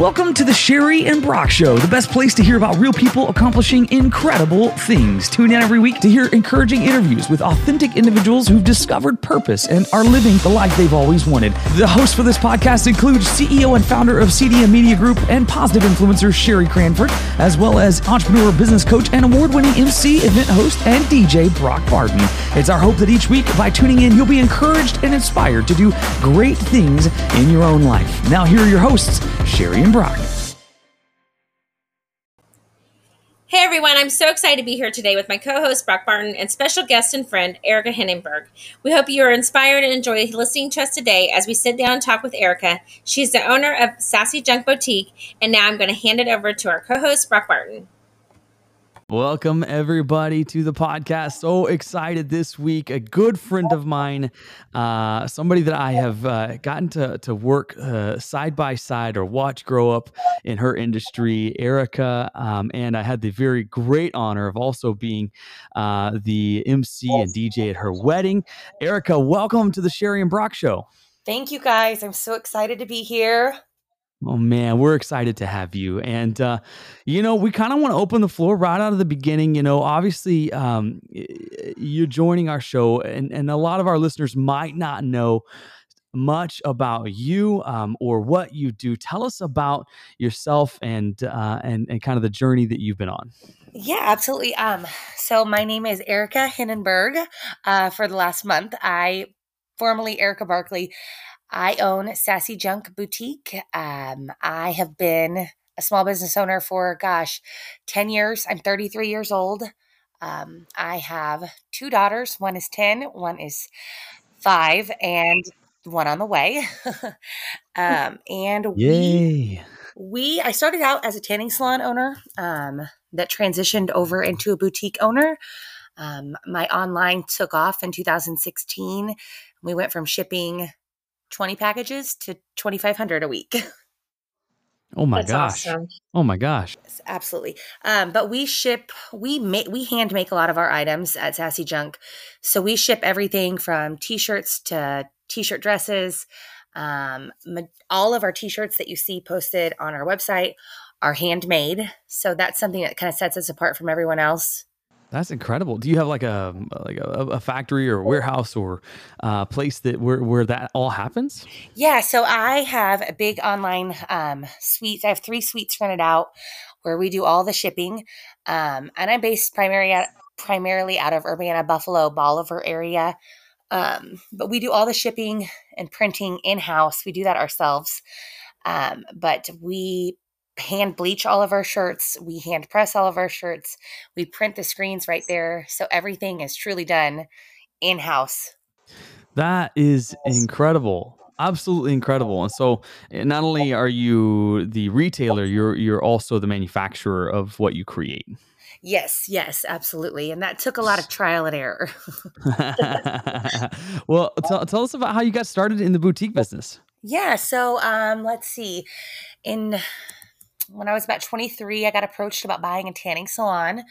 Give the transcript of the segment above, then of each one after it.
Welcome to the Cheri and Broc Show, the best place to hear about real people accomplishing incredible things. Tune in every week to hear encouraging interviews with authentic individuals who've discovered purpose and are living the life they've always wanted. The hosts for this podcast include CEO and founder of CDM Media Group and positive influencer Cheri Cranford, as well as entrepreneur, business coach, and award winning MC, event host, and DJ Broc Barton. It's our hope that each week, by tuning in, you'll be encouraged and inspired to do great things in your own life. Now, here are your hosts, Cheri Broc. Hey everyone, I'm so excited to be here today with my co host Broc Barton and special guest and friend Erica Henenberg. We hope you are inspired and enjoy listening to us today as we sit down and talk with Erica. She's the owner of Sassy Junk Boutique, and now I'm going to hand it over to our co host Broc Barton. Welcome, everybody, to the podcast. So excited this week. A good friend of mine, uh, somebody that I have uh, gotten to, to work uh, side by side or watch grow up in her industry, Erica. Um, and I had the very great honor of also being uh, the MC and DJ at her wedding. Erica, welcome to the Cheri and Broc Show. Thank you, guys. I'm so excited to be here. Oh man, we're excited to have you. And uh, you know, we kind of want to open the floor right out of the beginning. You know, obviously, um, you're joining our show, and and a lot of our listeners might not know much about you um, or what you do. Tell us about yourself and uh, and and kind of the journey that you've been on. Yeah, absolutely. Um, so my name is Erica Henenberg. Uh, for the last month, I formerly Erica Barkley. I own Sassy Junk Boutique. Um, I have been a small business owner for, gosh, 10 years. I'm 33 years old. Um, I have two daughters. One is 10, one is five, and one on the way. um, and Yay. we, we, I started out as a tanning salon owner um, that transitioned over into a boutique owner. Um, my online took off in 2016. We went from shipping 20 packages to 2500 a week. Oh my That's gosh. Awesome. Oh my gosh. Yes, absolutely. Um, but we ship, we make, we hand make a lot of our items at Sassy Junk. So we ship everything from t-shirts to t-shirt dresses. Um, all of our t-shirts that you see posted on our website are handmade. So that's something that kind of sets us apart from everyone else. That's incredible. Do you have like a like a, a factory or a warehouse or a uh, place that where where that all happens? Yeah, so I have a big online um, suites. I have three suites rented out where we do all the shipping, um, and I'm based primarily out, primarily out of Urbana, Buffalo, Bolivar area. Um, but we do all the shipping and printing in house. We do that ourselves. Um, but we hand bleach all of our shirts. We hand press all of our shirts. We print the screens right there. So everything is truly done in house. That is incredible. Absolutely incredible. And so eh, not only are you the retailer, you're you're also the manufacturer of what you create. Yes, yes, absolutely. And that took a lot of trial and error. well, tell, tell us about how you got started in the boutique business. Yeah, so um, let's see. In when I was about 23, I got approached about buying a tanning salon.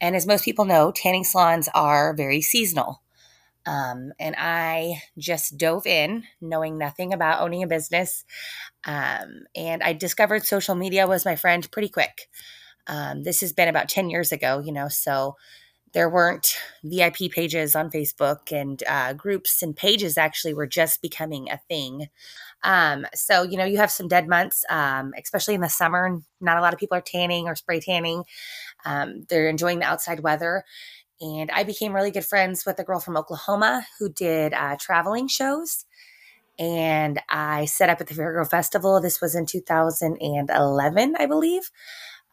And as most people know, tanning salons are very seasonal. Um, and I just dove in, knowing nothing about owning a business. Um, and I discovered social media was my friend pretty quick. Um, this has been about 10 years ago, you know, so there weren't VIP pages on Facebook, and uh, groups and pages actually were just becoming a thing. Um, so, you know, you have some dead months, um, especially in the summer. Not a lot of people are tanning or spray tanning. Um, they're enjoying the outside weather. And I became really good friends with a girl from Oklahoma who did uh, traveling shows. And I set up at the Farrago Festival. This was in 2011, I believe.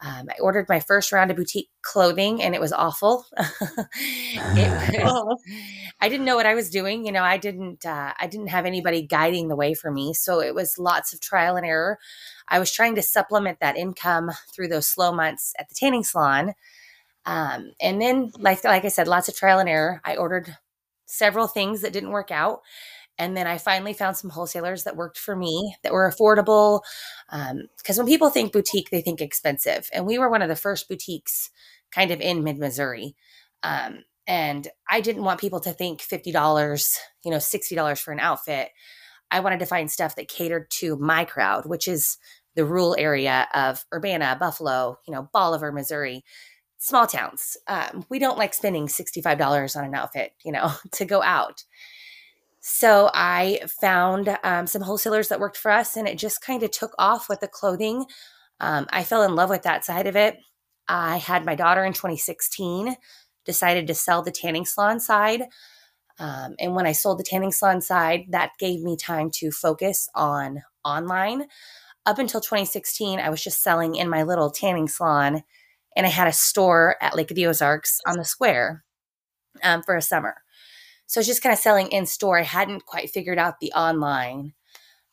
Um, I ordered my first round of boutique clothing and it was awful. it was, I didn't know what I was doing. You know, I didn't, uh, I didn't have anybody guiding the way for me. So it was lots of trial and error. I was trying to supplement that income through those slow months at the tanning salon. Um, and then, like, like I said, lots of trial and error. I ordered several things that didn't work out. And then I finally found some wholesalers that worked for me that were affordable. Because um, when people think boutique, they think expensive. And we were one of the first boutiques kind of in mid Missouri. Um, and I didn't want people to think $50, you know, $60 for an outfit. I wanted to find stuff that catered to my crowd, which is the rural area of Urbana, Buffalo, you know, Bolivar, Missouri, small towns. Um, we don't like spending $65 on an outfit, you know, to go out. So I found um, some wholesalers that worked for us and it just kind of took off with the clothing. Um, I fell in love with that side of it. I had my daughter in 2016, decided to sell the tanning salon side. Um, and when I sold the tanning salon side, that gave me time to focus on online. Up until 2016, I was just selling in my little tanning salon, and I had a store at Lake of the Ozarks on the square um, for a summer. So I was just kind of selling in store. I hadn't quite figured out the online.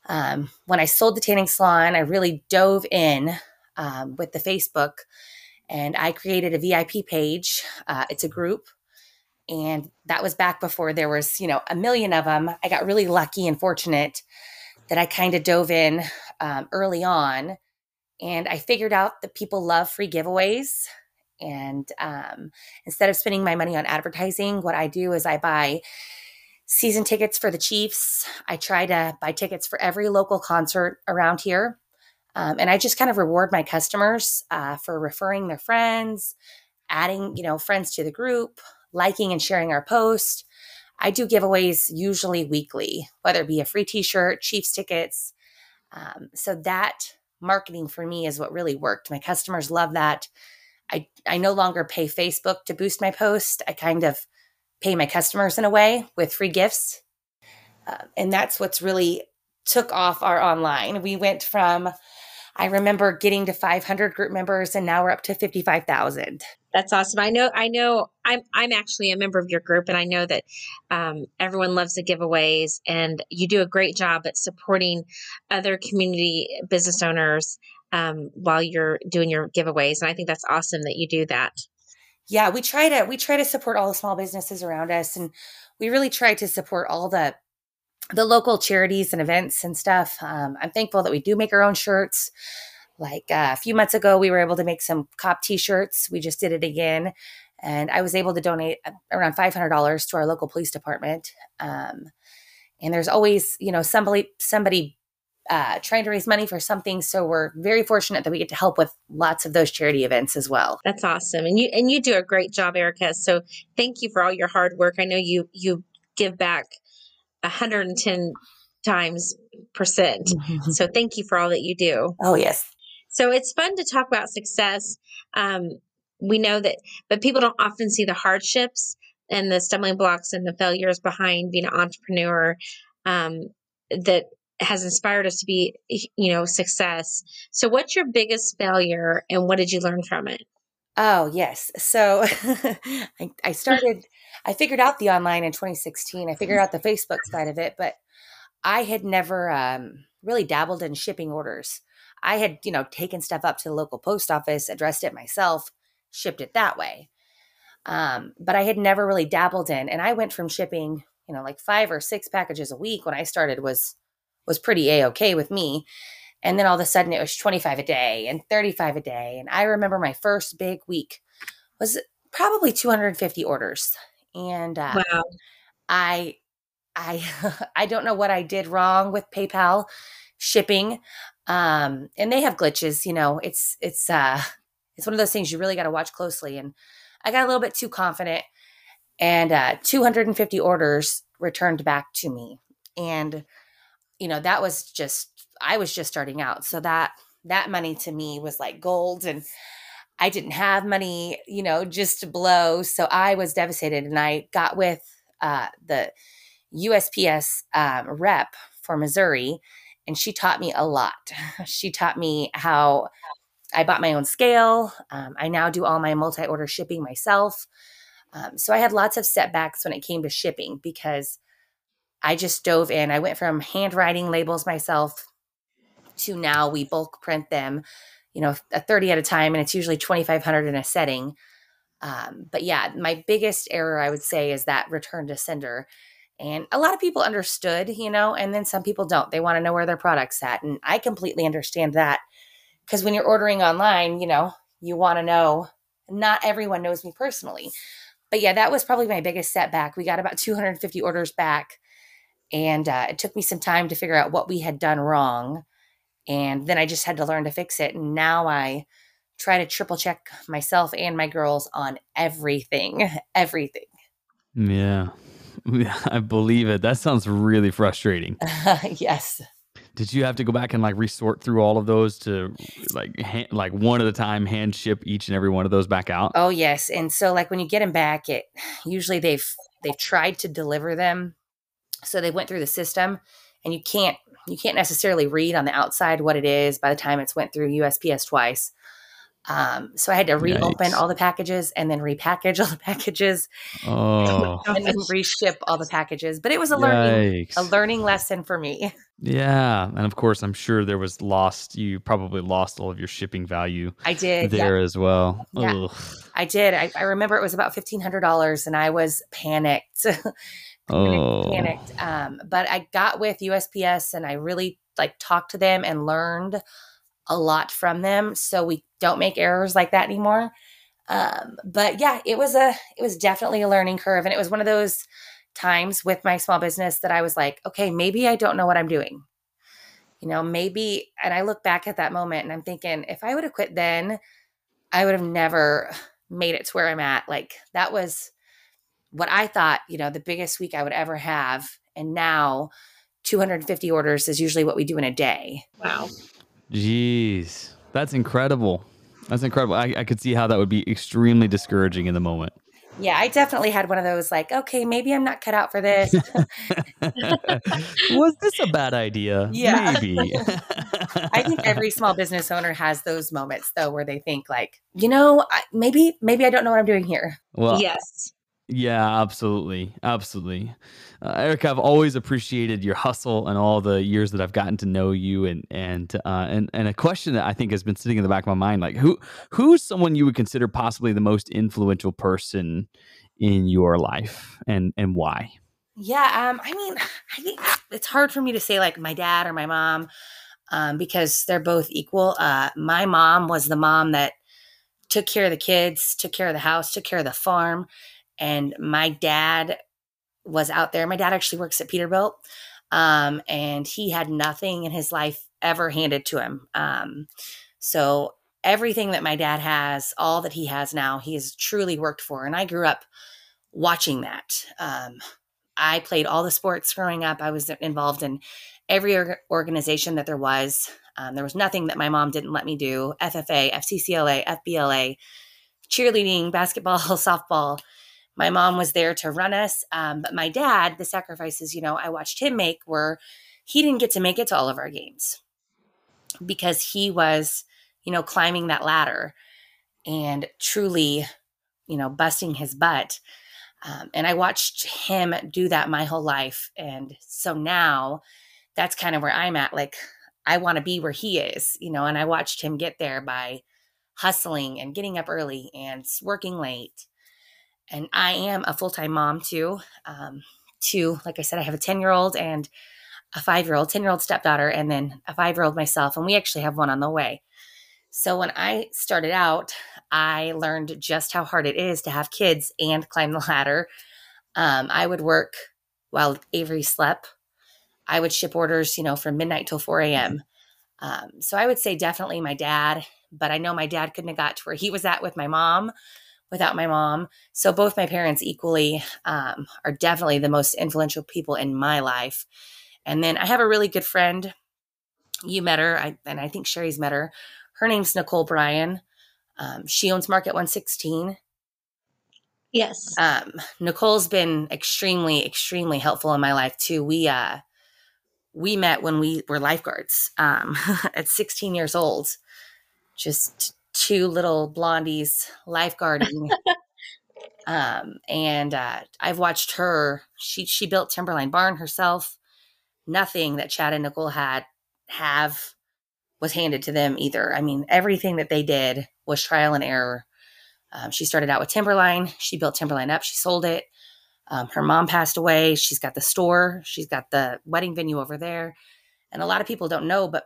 Um, when I sold the tanning salon, I really dove in um, with the Facebook and I created a VIP page. Uh, it's a group and that was back before there was you know a million of them i got really lucky and fortunate that i kind of dove in um, early on and i figured out that people love free giveaways and um, instead of spending my money on advertising what i do is i buy season tickets for the chiefs i try to buy tickets for every local concert around here um, and i just kind of reward my customers uh, for referring their friends adding you know friends to the group liking and sharing our post. I do giveaways usually weekly, whether it be a free t shirt, Chiefs tickets. Um, so that marketing for me is what really worked. My customers love that. I, I no longer pay Facebook to boost my post. I kind of pay my customers in a way with free gifts. Uh, and that's what's really took off our online. We went from, I remember getting to 500 group members and now we're up to 55,000. That's awesome. I know. I know. I'm. I'm actually a member of your group, and I know that um, everyone loves the giveaways, and you do a great job at supporting other community business owners um, while you're doing your giveaways. And I think that's awesome that you do that. Yeah, we try to we try to support all the small businesses around us, and we really try to support all the the local charities and events and stuff. Um, I'm thankful that we do make our own shirts. Like uh, a few months ago, we were able to make some cop t shirts. We just did it again. And I was able to donate uh, around $500 to our local police department. Um, and there's always, you know, somebody, somebody uh, trying to raise money for something. So we're very fortunate that we get to help with lots of those charity events as well. That's awesome, and you and you do a great job, Erica. So thank you for all your hard work. I know you you give back 110 times percent. so thank you for all that you do. Oh yes, so it's fun to talk about success. Um, we know that, but people don't often see the hardships and the stumbling blocks and the failures behind being an entrepreneur um, that has inspired us to be, you know, success. So, what's your biggest failure and what did you learn from it? Oh, yes. So I, I started, I figured out the online in 2016. I figured out the Facebook side of it, but I had never um, really dabbled in shipping orders. I had, you know, taken stuff up to the local post office, addressed it myself, shipped it that way. Um, but I had never really dabbled in, and I went from shipping, you know, like five or six packages a week when I started was was pretty a okay with me. And then all of a sudden it was 25 a day and 35 a day. And I remember my first big week was probably 250 orders. And uh, wow. I I I don't know what I did wrong with PayPal shipping um and they have glitches you know it's it's uh it's one of those things you really got to watch closely and i got a little bit too confident and uh 250 orders returned back to me and you know that was just i was just starting out so that that money to me was like gold and i didn't have money you know just to blow so i was devastated and i got with uh the usps um, rep for missouri and she taught me a lot. She taught me how I bought my own scale. Um, I now do all my multi order shipping myself. Um, so I had lots of setbacks when it came to shipping because I just dove in. I went from handwriting labels myself to now we bulk print them, you know, a 30 at a time, and it's usually 2,500 in a setting. Um, but yeah, my biggest error I would say is that return to sender and a lot of people understood, you know, and then some people don't. They want to know where their product's at. And I completely understand that. Because when you're ordering online, you know, you want to know. Not everyone knows me personally. But yeah, that was probably my biggest setback. We got about 250 orders back. And uh, it took me some time to figure out what we had done wrong. And then I just had to learn to fix it. And now I try to triple check myself and my girls on everything, everything. Yeah. Yeah, I believe it. That sounds really frustrating. yes. Did you have to go back and like resort through all of those to like hand, like one at a time hand ship each and every one of those back out? Oh yes, and so like when you get them back, it usually they've they've tried to deliver them, so they went through the system, and you can't you can't necessarily read on the outside what it is by the time it's went through USPS twice. Um, so I had to reopen Yikes. all the packages and then repackage all the packages, oh. and then reship all the packages. But it was a learning Yikes. a learning lesson for me. Yeah, and of course, I'm sure there was lost. You probably lost all of your shipping value. I did there yeah. as well. Yeah, I did. I, I, remember it was about fifteen hundred dollars, and I was panicked. Oh, panicked. Um, but I got with USPS, and I really like talked to them and learned a lot from them, so we don't make errors like that anymore. Um, but yeah, it was a it was definitely a learning curve, and it was one of those times with my small business that I was like, okay, maybe I don't know what I'm doing. You know, maybe, and I look back at that moment and I'm thinking, if I would have quit then, I would have never made it to where I'm at. Like that was what I thought, you know, the biggest week I would ever have. And now 250 orders is usually what we do in a day. Wow. Jeez. That's incredible. That's incredible. I, I could see how that would be extremely discouraging in the moment. Yeah, I definitely had one of those like, okay, maybe I'm not cut out for this. Was this a bad idea? Yeah. Maybe. I think every small business owner has those moments though where they think like, you know, I, maybe maybe I don't know what I'm doing here. Well, yes. Yeah, absolutely. Absolutely. Uh, Erica, I've always appreciated your hustle and all the years that I've gotten to know you and and uh, and and a question that I think has been sitting in the back of my mind like who who's someone you would consider possibly the most influential person in your life and and why? Yeah, um I mean, I think it's hard for me to say like my dad or my mom um because they're both equal. Uh my mom was the mom that took care of the kids, took care of the house, took care of the farm and my dad was out there. My dad actually works at Peterbilt, um, and he had nothing in his life ever handed to him. Um, so everything that my dad has, all that he has now, he has truly worked for. And I grew up watching that. Um, I played all the sports growing up. I was involved in every organization that there was. Um, there was nothing that my mom didn't let me do. FFA, FCCLA, FBLA, cheerleading, basketball, softball my mom was there to run us. Um, but my dad, the sacrifices, you know, I watched him make were he didn't get to make it to all of our games because he was, you know, climbing that ladder and truly, you know, busting his butt. Um, and I watched him do that my whole life. And so now that's kind of where I'm at. Like, I want to be where he is, you know, and I watched him get there by hustling and getting up early and working late and I am a full time mom too. Um, to like I said, I have a ten year old and a five year old, ten year old stepdaughter, and then a five year old myself, and we actually have one on the way. So when I started out, I learned just how hard it is to have kids and climb the ladder. Um, I would work while Avery slept. I would ship orders, you know, from midnight till 4 a.m. Um, so I would say definitely my dad, but I know my dad couldn't have got to where he was at with my mom without my mom. So both my parents equally um, are definitely the most influential people in my life. And then I have a really good friend. You met her, I, and I think Cheri's met her. Her name's Nicole Bryan. Um, she owns Market 116. Yes. Um, Nicole's been extremely, extremely helpful in my life too. We uh, we met when we were lifeguards um, at 16 years old. Just two little blondies lifeguarding. um, and uh, I've watched her. She she built Timberline Barn herself. Nothing that Chad and Nicole had have was handed to them either. I mean, everything that they did was trial and error. Um, she started out with Timberline. She built Timberline up. She sold it. Um, her mom passed away. She's got the store. She's got the wedding venue over there. And a lot of people don't know, but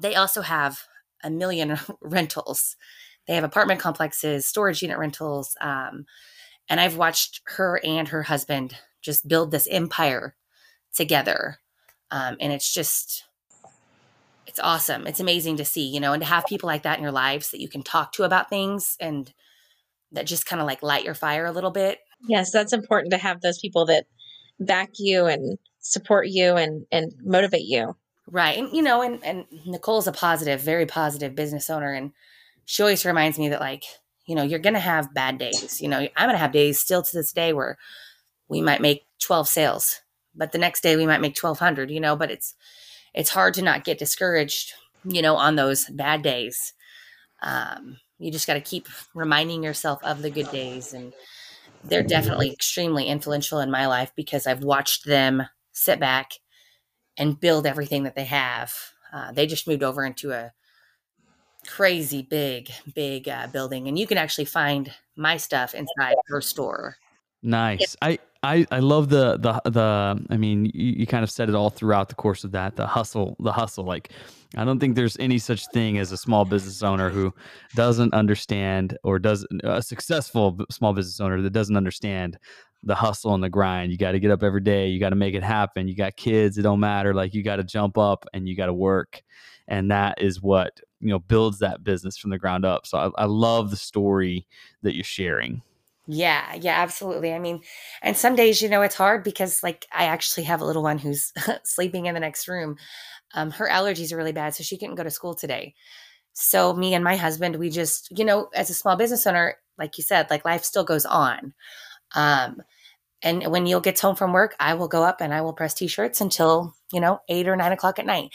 they also have a million rentals. They have apartment complexes, storage unit rentals. Um, and I've watched her and her husband just build this empire together. Um, and it's just, it's awesome. It's amazing to see, you know, and to have people like that in your lives that you can talk to about things and that just kind of like light your fire a little bit. Yes, that's important to have those people that back you and support you and and motivate you. Right. And you know, and and Nicole's a positive, very positive business owner and she always reminds me that like, you know, you're going to have bad days. You know, I'm going to have days still to this day where we might make 12 sales, but the next day we might make 1200, you know, but it's it's hard to not get discouraged, you know, on those bad days. Um, you just got to keep reminding yourself of the good days. And they're definitely extremely influential in my life because I've watched them sit back and build everything that they have. Uh, they just moved over into a crazy big, big uh, building, and you can actually find my stuff inside her store. Nice. I I, I love the the the I mean you, you kind of said it all throughout the course of that the hustle the hustle like I don't think there's any such thing as a small business owner who doesn't understand or does a successful small business owner that doesn't understand the hustle and the grind. You got to get up every day. You got to make it happen. You got kids. It don't matter. Like you got to jump up and you got to work. And that is what, you know, builds that business from the ground up. So I, I love the story that you're sharing. Yeah, yeah, absolutely. I mean, and some days, you know, it's hard because like I actually have a little one who's sleeping in the next room. Um, her allergies are really bad, so she couldn't go to school today. So me and my husband, we just, you know, as a small business owner, like you said, like life still goes on. Um, and when Neil gets home from work, I will go up and I will press t-shirts until, you know, eight or nine o'clock at night.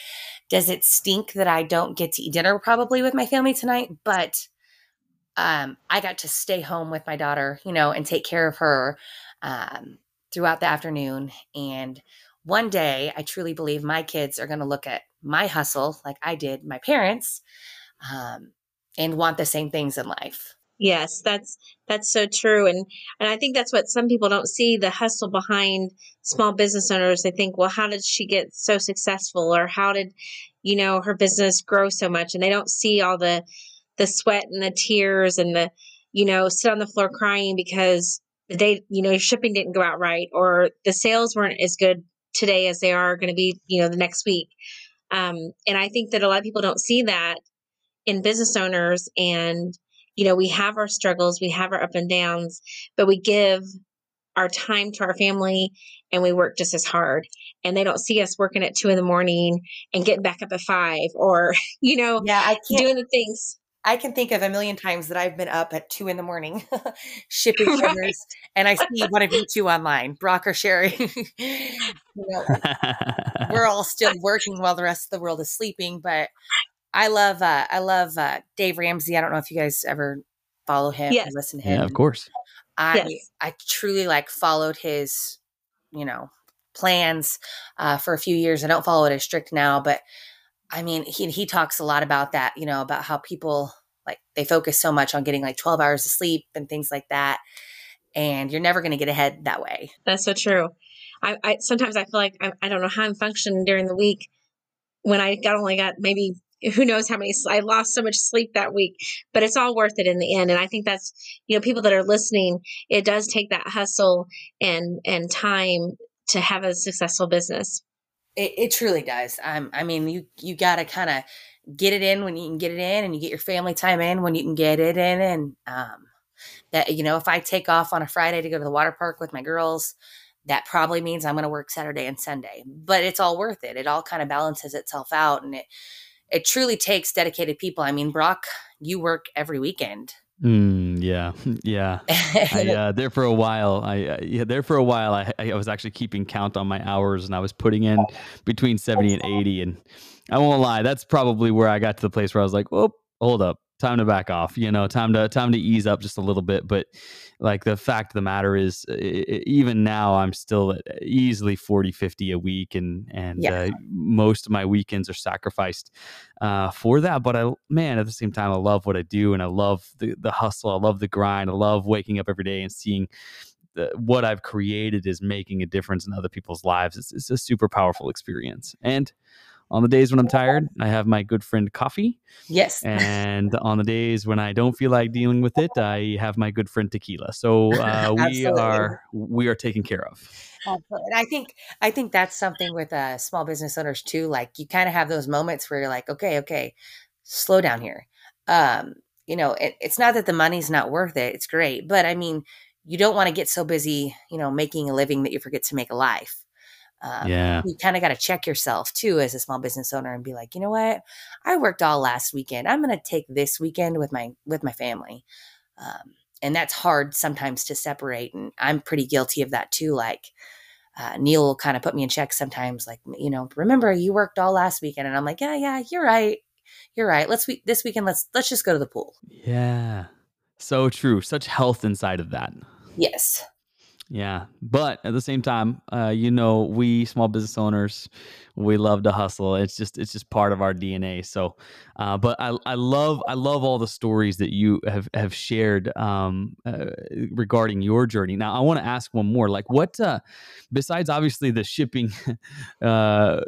Does it stink that I don't get to eat dinner probably with my family tonight? But um, I got to stay home with my daughter, you know, and take care of her um, throughout the afternoon. And one day, I truly believe my kids are going to look at my hustle like I did my parents um, and want the same things in life. Yes, that's that's so true, and and I think that's what some people don't see the hustle behind small business owners. They think, well, how did she get so successful, or how did you know her business grow so much, and they don't see all the the sweat and the tears and the you know sit on the floor crying because the day you know shipping didn't go out right or the sales weren't as good today as they are going to be you know the next week um, and i think that a lot of people don't see that in business owners and you know we have our struggles we have our up and downs but we give our time to our family and we work just as hard and they don't see us working at two in the morning and getting back up at five or you know yeah, I can't, doing the things I can think of a million times that I've been up at two in the morning shipping right. orders, and I see one of you two online, Broc or Cheri. you know, we're all still working while the rest of the world is sleeping. But I love, uh, I love uh, Dave Ramsey. I don't know if you guys ever follow him yes. listen to him. Yeah, of course. I yes. I truly like followed his, you know, plans uh, for a few years. I don't follow it as strict now, but I mean, he he talks a lot about that, you know, about how people like they focus so much on getting like 12 hours of sleep and things like that. And you're never going to get ahead that way. That's so true. I, I sometimes I feel like I, I don't know how I'm functioning during the week when I got only got maybe who knows how many I lost so much sleep that week, but it's all worth it in the end. And I think that's you know people that are listening. It does take that hustle and and time to have a successful business. It, it truly does. Um, I mean, you you got to kind of get it in when you can get it in, and you get your family time in when you can get it in. And um, that you know, if I take off on a Friday to go to the water park with my girls, that probably means I'm going to work Saturday and Sunday. But it's all worth it. It all kind of balances itself out, and it it truly takes dedicated people. I mean, Broc, you work every weekend. Mm, yeah, yeah. I, uh, there for a while. I uh, yeah, there for a while. I I was actually keeping count on my hours, and I was putting in between seventy and eighty. And I won't lie, that's probably where I got to the place where I was like, "Oh, hold up, time to back off." You know, time to time to ease up just a little bit. But like the fact of the matter is even now i'm still at easily 40 50 a week and and yeah. uh, most of my weekends are sacrificed uh, for that but i man at the same time i love what i do and i love the, the hustle i love the grind i love waking up every day and seeing the, what i've created is making a difference in other people's lives it's, it's a super powerful experience and On the days when I'm tired, I have my good friend coffee. Yes. And on the days when I don't feel like dealing with it, I have my good friend tequila. So uh, we are we are taken care of. Absolutely. And I think I think that's something with uh, small business owners too. Like you kind of have those moments where you're like, okay, okay, slow down here. Um, you know, it, it's not that the money's not worth it; it's great, but I mean, you don't want to get so busy, you know, making a living that you forget to make a life. Um, yeah. You kind of got to check yourself too as a small business owner and be like, you know what? I worked all last weekend. I'm going to take this weekend with my with my family. Um, and that's hard sometimes to separate. And I'm pretty guilty of that too. Like uh, Neil will kind of put me in check sometimes, like, you know, remember you worked all last weekend. And I'm like, yeah, yeah, you're right. You're right. Let's we this weekend, let's let's just go to the pool. Yeah. So true. Such health inside of that. Yes. Yeah, but at the same time, uh, you know, we small business owners, we love to hustle. It's just it's just part of our DNA. So, uh, but I I love I love all the stories that you have have shared um, uh, regarding your journey. Now, I want to ask one more. Like, what uh, besides obviously the shipping, uh, uh,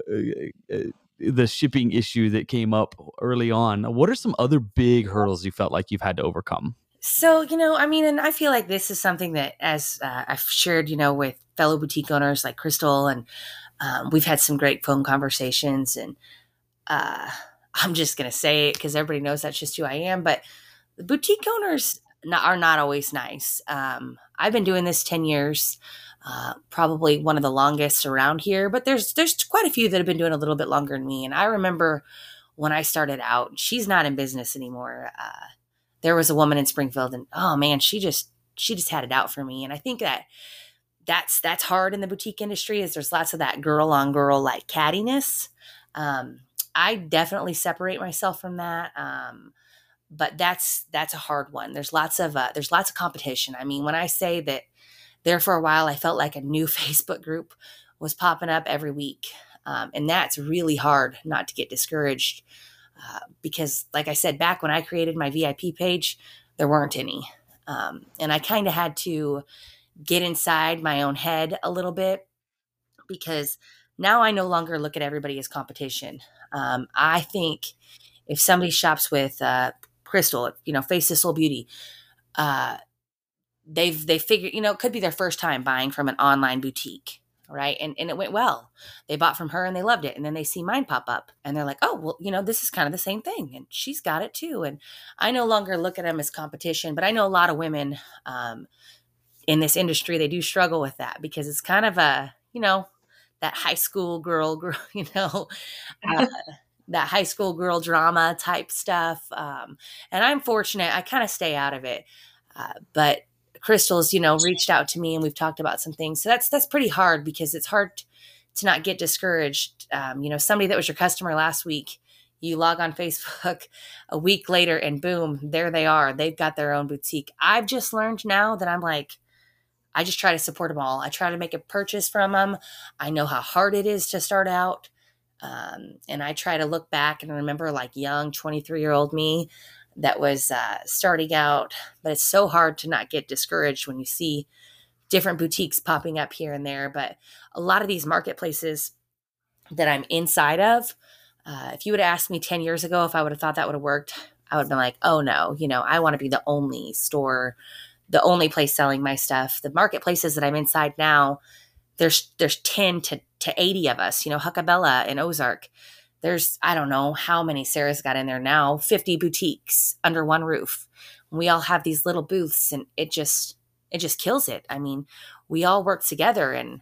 the shipping issue that came up early on, what are some other big hurdles you felt like you've had to overcome? So, you know, I mean, and I feel like this is something that, as uh, I've shared, you know, with fellow boutique owners like Crystal, and um, we've had some great phone conversations. And uh, I'm just going to say it because everybody knows that's just who I am. But the boutique owners not, are not always nice. Um, I've been doing this 10 years. Uh, probably one of the longest around here, but there's there's quite a few that have been doing a little bit longer than me. And I remember when I started out, she's not in business anymore. Uh, there was a woman in Springfield and oh man, she just she just had it out for me. And I think that that's that's hard in the boutique industry is there's lots of that girl on girl like cattiness. Um, I definitely separate myself from that. Um, but that's that's a hard one. There's lots of uh, there's lots of competition. I mean, when I say that there for a while, I felt like a new Facebook group was popping up every week, um, and that's really hard not to get discouraged uh, because, like I said, back when I created my VIP page, there weren't any. Um, and I kind of had to get inside my own head a little bit because now I no longer look at everybody as competition. Um, I think if somebody shops with uh, Crystal, you know, Face Soul Beauty, uh, they've they figured, you know, it could be their first time buying from an online boutique right? And and it went well. They bought from her and they loved it. And then they see mine pop up and they're like, oh, well, you know, this is kind of the same thing. And she's got it too. And I no longer look at them as competition, but I know a lot of women um, in this industry, they do struggle with that because it's kind of a, you know, that high school girl, girl, you know, uh, that high school girl drama type stuff. Um, and I'm fortunate, I kind of stay out of it. Uh, but crystals you know reached out to me and we've talked about some things. So that's that's pretty hard because it's hard to not get discouraged. Um, you know somebody that was your customer last week you log on facebook a week later and boom there they are. They've got their own boutique. I've just learned now that i'm like i just try to support them all. I try to make a purchase from them i know how hard it is to start out. Um, and i try to look back and remember like young 23 year old me that was uh, starting out. But it's so hard to not get discouraged when you see different boutiques popping up here and there. But a lot of these marketplaces that I'm inside of, uh, if you would have asked me 10 years ago if I would have thought that would have worked, I would have been like, oh no, you know, I want to be the only store, the only place selling my stuff. The marketplaces that I'm inside now, there's there's 10 to, to 80 of us, you know, Huckabella and Ozark there's i don't know how many sarah's got in there now 50 boutiques under one roof. We all have these little booths and it just it just kills it. I mean we all work together and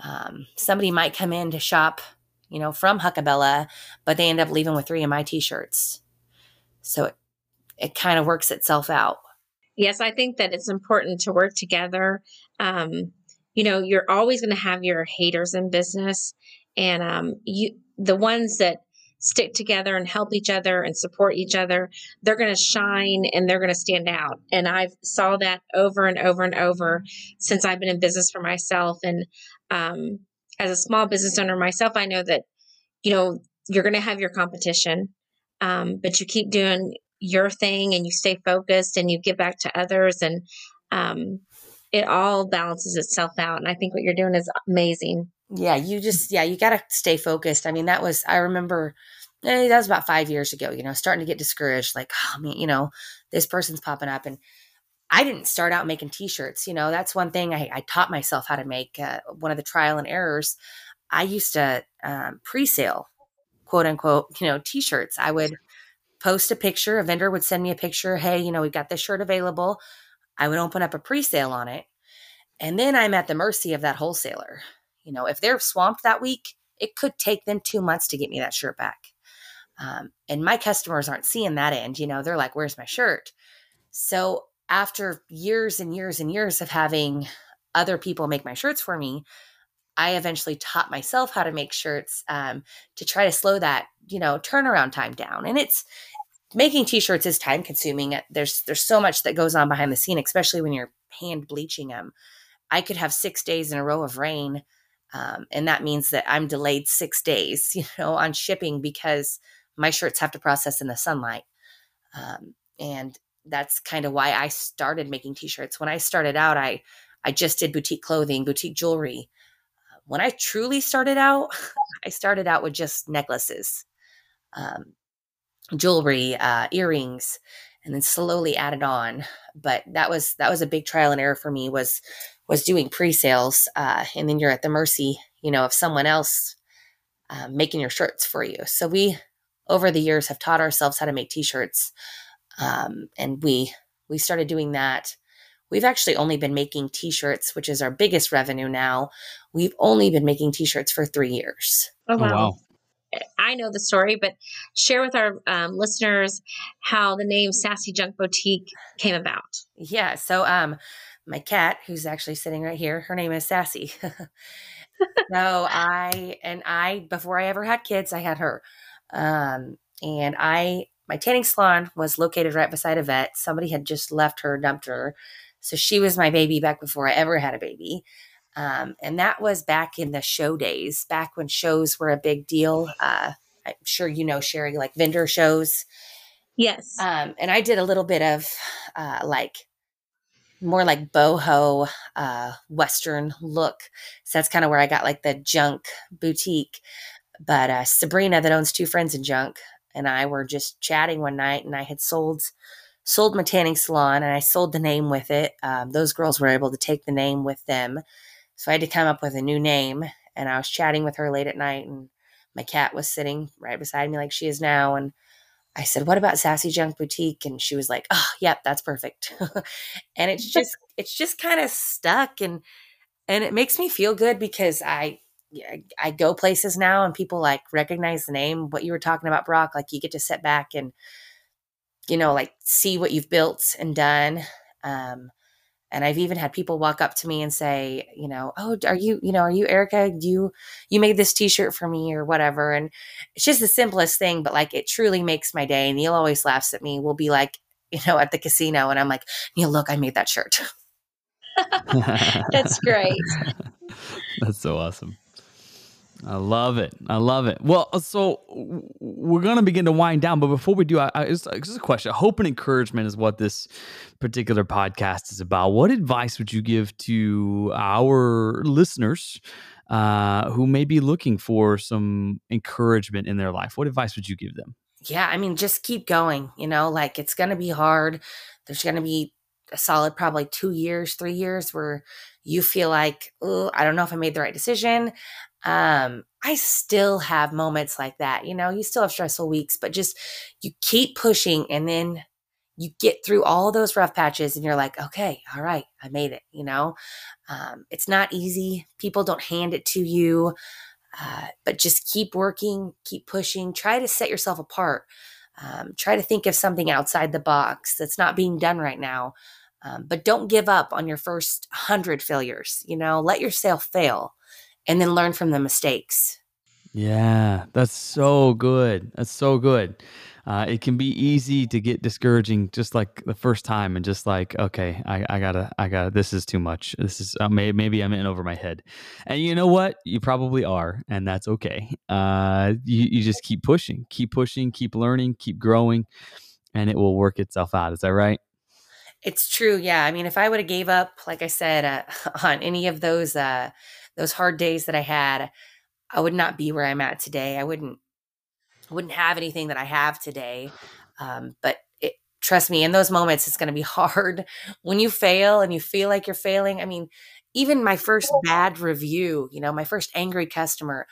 um, somebody might come in to shop you know from huckabella but they end up leaving with three of my t-shirts. So it, it kind of works itself out. Yes i think that it's important to work together. Um, you know you're always going to have your haters in business and um, you the ones that stick together and help each other and support each other they're going to shine and they're going to stand out. And i've saw that over and over and over since i've been in business for myself. And um, as a small business owner myself i know that you know you're going to have your competition um, but you keep doing your thing and you stay focused and you give back to others. And um, it all balances itself out. And i think what you're doing is amazing Yeah, you just yeah, you got to stay focused. I mean, that was I remember eh, that was about five years ago. You know, starting to get discouraged. Like, oh man, you know, this person's popping up, and I didn't start out making T-shirts. You know, that's one thing I, I taught myself how to make. Uh, one of the trial and errors. I used to um, pre-sale, quote unquote, you know, T-shirts. I would post a picture. A vendor would send me a picture. Hey, you know, we've got this shirt available. I would open up a pre-sale on it, and then I'm at the mercy of that wholesaler. You know, if they're swamped that week, it could take them two months to get me that shirt back. Um, and my customers aren't seeing that end. You know, they're like, "Where's my shirt?" So after years and years and years of having other people make my shirts for me, I eventually taught myself how to make shirts um, to try to slow that, you know, turnaround time down. And it's making t-shirts is time consuming. There's there's so much that goes on behind the scene, especially when you're hand bleaching them. I could have six days in a row of rain, um, and that means that I'm delayed six days, you know, on shipping because my shirts have to process in the sunlight. Um, and that's kind of why I started making t-shirts. When I started out, I I just did boutique clothing, boutique jewelry. When I truly started out, I started out with just necklaces, um, jewelry, uh, earrings, and then slowly added on. But that was that was a big trial and error for me. Was was doing pre-sales, uh, and then you're at the mercy, you know, of someone else uh, making your shirts for you. So we, over the years, have taught ourselves how to make t-shirts um, and we we started doing that we've actually only been making t-shirts which is our biggest revenue now we've only been making t-shirts for three years oh wow, oh, wow. I know the story, but share with our um, listeners how the name Sassy Junk Boutique came about. Yeah. So, um, my cat, who's actually sitting right here, her name is Sassy. so I and I, before I ever had kids, I had her, um, and I my tanning salon was located right beside a vet. Somebody had just left her, dumped her. So she was my baby back before I ever had a baby. Um, and that was back in the show days, back when shows were a big deal. Uh, I'm sure you know, Cheri, like vendor shows. Yes. Um, and I did a little bit of uh, like more like boho uh, Western look. So that's kind of where I got like the junk boutique. But uh, Sabrina, that owns Two Friends in Junk, and I were just chatting one night, and I had sold sold my tanning salon, and I sold the name with it. Um, those girls were able to take the name with them, so I had to come up with a new name. And I was chatting with her late at night, and my cat was sitting right beside me, like she is now, and I said, "What about Sassy Junk Boutique?" And she was like, "Oh, yep, that's perfect." and it's just it's just kind of stuck and and it makes me feel good because I I go places now and people like recognize the name. What you were talking about, Broc, like you get to sit back and, you know, like see what you've built and done. Um, and I've even had people walk up to me and say, you know, oh, are you, you know, are you Erica? Do you, you made this T-shirt for me or whatever? And it's just the simplest thing, but like it truly makes my day. Neil always laughs at me. We'll be like, you know, at the casino, and I'm like, Neil, look, I made that shirt. That's great. That's so awesome. I love it. I love it. Well, uh, so we're going to begin to wind down, but before we do, I, I just, a question. Hope and encouragement is what this particular podcast is about. What advice would you give to our listeners uh, who may be looking for some encouragement in their life? What advice would you give them? Yeah, I mean, just keep going. You know, like it's going to be hard. There's going to be a solid probably two years, three years where you feel like, oh, I don't know if I made the right decision. Um, I still have moments like that. You know, you still have stressful weeks, but just you keep pushing and then you get through all those rough patches and you're like, okay, all right, I made it. You know, um, it's not easy. People don't hand it to you, uh, but just keep working, keep pushing, try to set yourself apart. Um, try to think of something outside the box that's not being done right now. Um, but don't give up on your first hundred failures. You know, let yourself fail and then learn from the mistakes. Yeah, that's so good. That's so good. Uh, it can be easy to get discouraging just like the first time and just like, okay, I, I gotta, I gotta, this is too much. This is, uh, maybe, maybe I'm in over my head. And you know what? You probably are, and that's okay. Uh, you, you just keep pushing, keep pushing, keep learning, keep growing, and it will work itself out. Is that right? It's true. Yeah. I mean, if I would have gave up, like I said, uh, on any of those, uh, those hard days that I had, I would not be where I'm at today. I wouldn't wouldn't have anything that I have today. Um, but it, trust me, in those moments, it's going to be hard when you fail and you feel like you're failing. I mean, even my first bad review, you know, my first angry customer,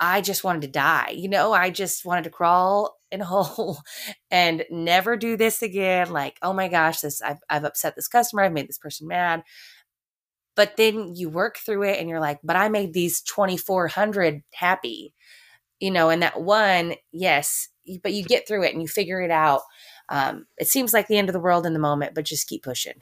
I just wanted to die. You know, I just wanted to crawl in a hole and never do this again. Like, oh my gosh, this I've, I've upset this customer. I've made this person mad. But then you work through it and you're like, but I made these 2,400 happy, you know, and that one, yes, but you get through it and you figure it out. Um, it seems like the end of the world in the moment, but just keep pushing.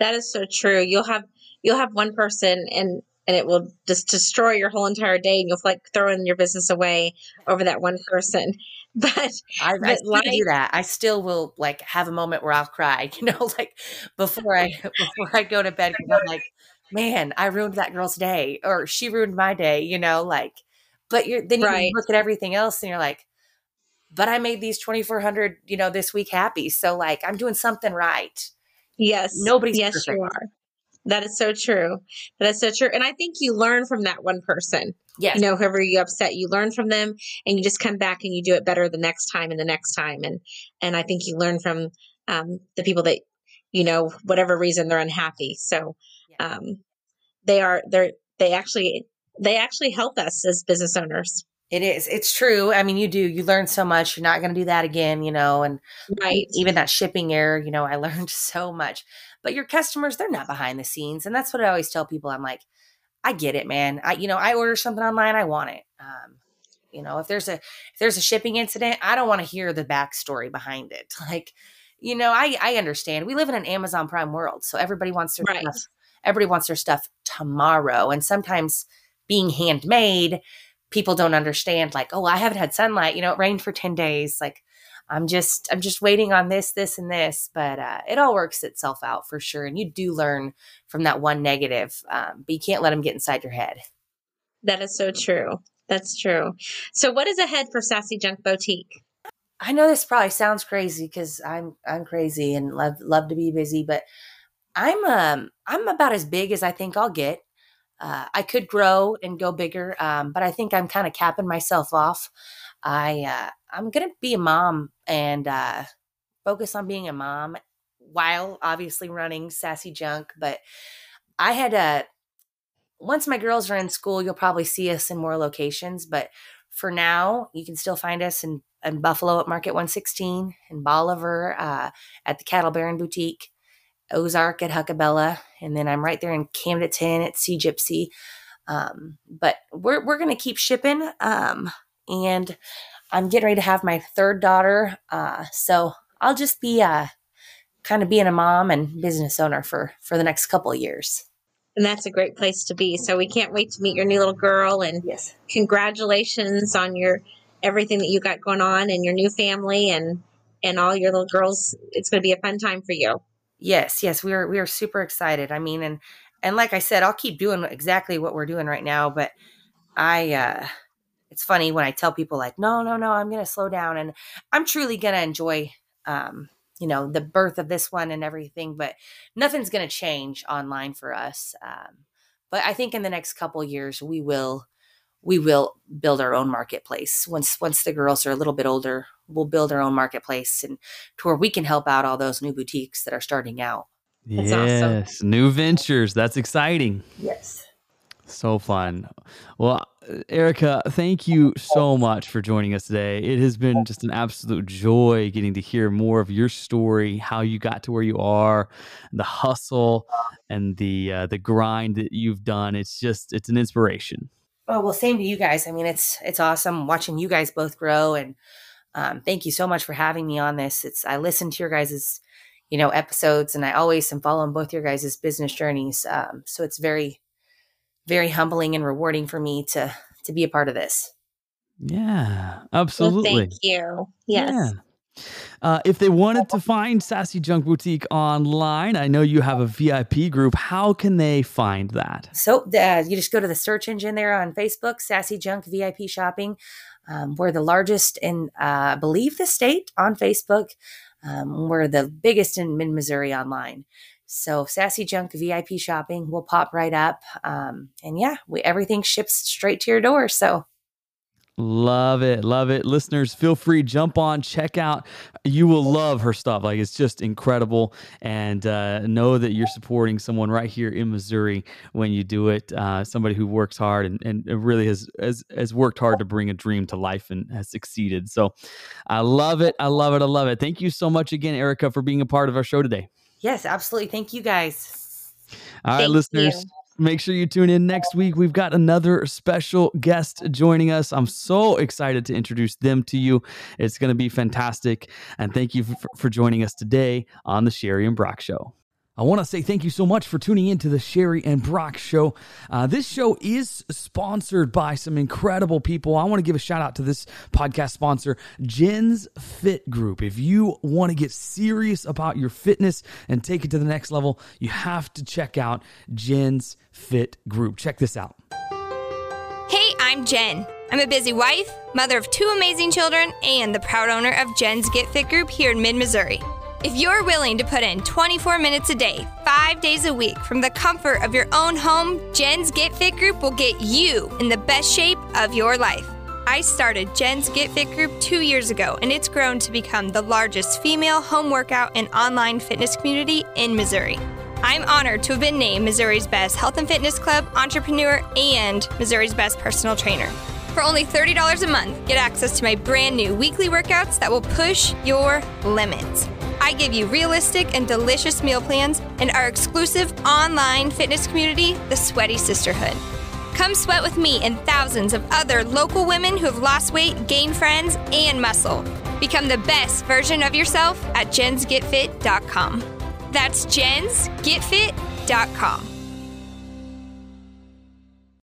That is so true. You'll have you'll have one person and and it will just destroy your whole entire day and you'll like throwing your business away over that one person. But I, I still do that. I still will like have a moment where i'll cry you know like before i before i go to bed i'm like man i ruined that girl's day or she ruined my day you know like but you're then you right. look at everything else and you're like but i made these 2400 you know this week happy so like i'm doing something right. Yes. Nobody's yes perfect. you are that is so true. That is so true. And I think you learn from that one person. Yes. You know, whoever you upset, you learn from them and you just come back and you do it better the next time and the next time. And and I think you learn from um, the people that, you know, whatever reason they're unhappy. So um, they are they're they actually they actually help us as business owners. It is. It's true. I mean, you do. You learn so much. You're not going to do that again, you know. And right. even that shipping error, you know, I learned so much. But your customers, they're not behind the scenes, and that's what I always tell people. I'm like, I get it, man. I, you know, I order something online, I want it. Um, you know, if there's a if there's a shipping incident, I don't want to hear the backstory behind it. Like, you know, I I understand. We live in an Amazon Prime world, so everybody wants their right. stuff. Everybody wants their stuff tomorrow, and sometimes being handmade people don't understand like oh i haven't had sunlight you know it rained for 10 days like i'm just i'm just waiting on this this and this but uh, it all works itself out for sure and you do learn from that one negative um, but you can't let them get inside your head. That is so true. That's true. So what is ahead for sassy junk boutique? I know this probably sounds crazy because i'm i'm crazy and love love to be busy but i'm um i'm about as big as i think i'll get. Uh, I could grow and go bigger, um, but I think I'm kind of capping myself off. I uh, I'm gonna be a mom and uh, focus on being a mom while obviously running sassy junk. But I had a uh, once my girls are in school, you'll probably see us in more locations. But for now, you can still find us in, in Buffalo at Market 116, in Bolivar uh, at the Cattle Baron Boutique, Ozark at Huckabella, and then I'm right there in Camdenton at Sea Gypsy. Um, but we're we're gonna keep shipping. Um, and I'm getting ready to have my third daughter. Uh, so I'll just be uh kind of being a mom and business owner for for the next couple of years. And that's a great place to be. So we can't wait to meet your new little girl and yes. congratulations on your everything that you got going on and your new family and and all your little girls. It's going to be a fun time for you. Yes, yes, we are we are super excited. I mean, and and like I said, I'll keep doing exactly what we're doing right now, but I uh it's funny when I tell people like, "No, no, no, I'm going to slow down and I'm truly going to enjoy um you know, the birth of this one and everything, but nothing's going to change online for us. Um but I think in the next couple years we will we will build our own marketplace once once the girls are a little bit older we'll build our own marketplace and to where we can help out all those new boutiques that are starting out That's yes awesome. new ventures that's exciting yes so fun well erica thank you so much for joining us today it has been just an absolute joy getting to hear more of your story how you got to where you are the hustle and the uh, the grind that you've done it's just it's an inspiration Oh well, same to you guys. I mean, it's it's awesome watching you guys both grow, and um, thank you so much for having me on this. It's I listen to your guys's you know episodes, and I always am following both your guys's business journeys. Um, so it's very very humbling and rewarding for me to to be a part of this. Yeah, absolutely. Well, thank you. Yes. Yeah. Uh, if they wanted to find Sassy Junk Boutique online, I know you have a VIP group. How can they find that? So uh, you just go to the search engine there on Facebook, Sassy Junk VIP Shopping. Um, we're the largest in, uh, I believe, the state on Facebook. Um, we're the biggest in Mid Missouri online. So Sassy Junk VIP shopping will pop right up. Um, and yeah, we, everything ships straight to your door. So Love it. Love it. Listeners, feel free, jump on, check out. You will love her stuff. Like it's just incredible. And uh, know that you're supporting someone right here in Missouri when you do it. Uh, somebody who works hard and, and really has, has, has worked hard to bring a dream to life and has succeeded. So I love it. I love it. I love it. Thank you so much again, Erica, for being a part of our show today. Yes, absolutely. Thank you guys. All right, Thank listeners. You. Make sure you tune in next week. We've got another special guest joining us. I'm so excited to introduce them to you. It's going to be fantastic. And thank you for, for joining us today on the Cheri and Broc Show. I want to say thank you so much for tuning in to the Cheri and Broc Show. Uh, this show is sponsored by some incredible people. I want to give a shout out to this podcast sponsor, Jen's Fit Group. If you want to get serious about your fitness and take it to the next level, you have to check out Jen's Fit Group. Check this out. Hey, I'm Jen. I'm a busy wife, mother of two amazing children, and the proud owner of Jen's Get Fit Group here in mid Missouri. If you're willing to put in 24 minutes a day, five days a week, from the comfort of your own home, Jen's Get Fit Group will get you in the best shape of your life. I started Jen's Get Fit Group two years ago, and it's grown to become the largest female home workout and online fitness community in Missouri. I'm honored to have been named Missouri's best health and fitness club, entrepreneur, and Missouri's best personal trainer. For only $30 a month, get access to my brand new weekly workouts that will push your limits. I give you realistic and delicious meal plans and our exclusive online fitness community, the Sweaty Sisterhood. Come sweat with me and thousands of other local women who have lost weight, gained friends, and muscle. Become the best version of yourself at jensgetfit.com. That's jensgetfit.com.